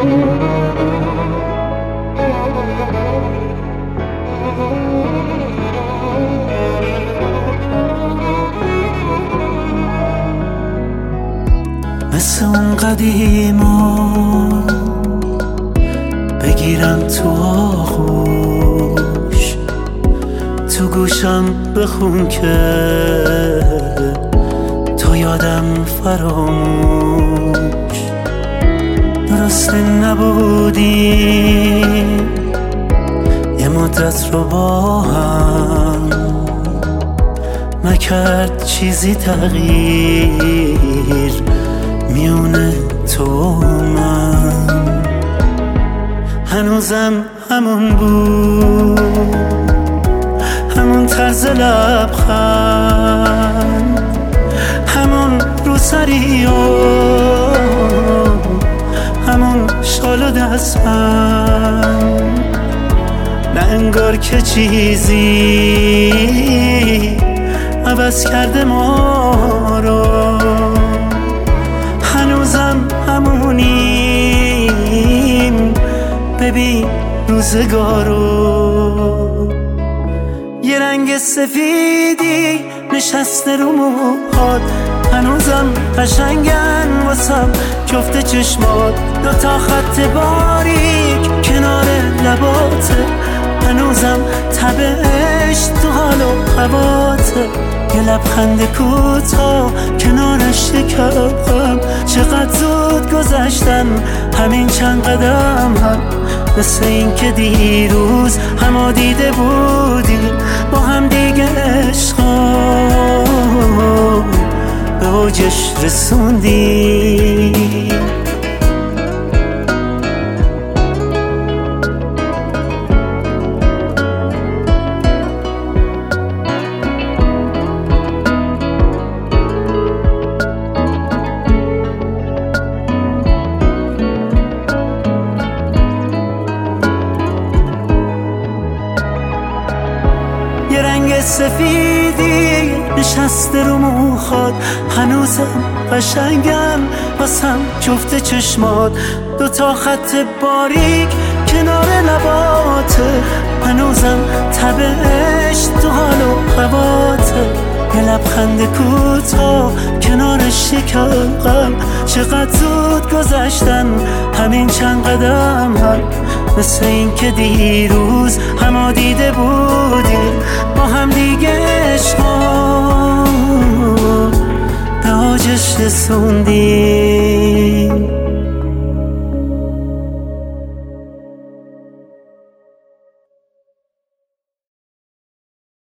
مثل اون قدیما بگیرم تو خوش تو گوشم بخون که تو یادم فراموش. درست نبودیم یه مدت رو با هم نکرد چیزی تغییر. میونه تو من هنوزم همون بود. همون طرز لبخند همون روسری و همون شال و دستم نه انگار که چیزی عوض کرده ما رو هنوزم همونیم. ببین روزگارو یه رنگ سفیدی نشسته رو موهات. هنوزم قشنگن واسم. جفت چشمات دو تا خط باریک. کنار لباته هنوزم تبش تو حال و هواته یه لبخند کوتا کنارش شکم چقدر زود گذشتن همین چند قدم هم. مثل این که دیروز همو دیده بودی با هم دیگه عشقا اوجش رسوندی؟ سفیدی نشسته رو موخات هنوزم قشنگم. واسم جفت چشمات. دو تا خط باریک کنار لباته هنوزم تبش تو حال و هواته یه لبخند کوتا کنارش شکم چقدر زود گذشتن همین چند قدم هم. مثل این که دیروز همو دیده بودیم. با هم دیگه 只是送别。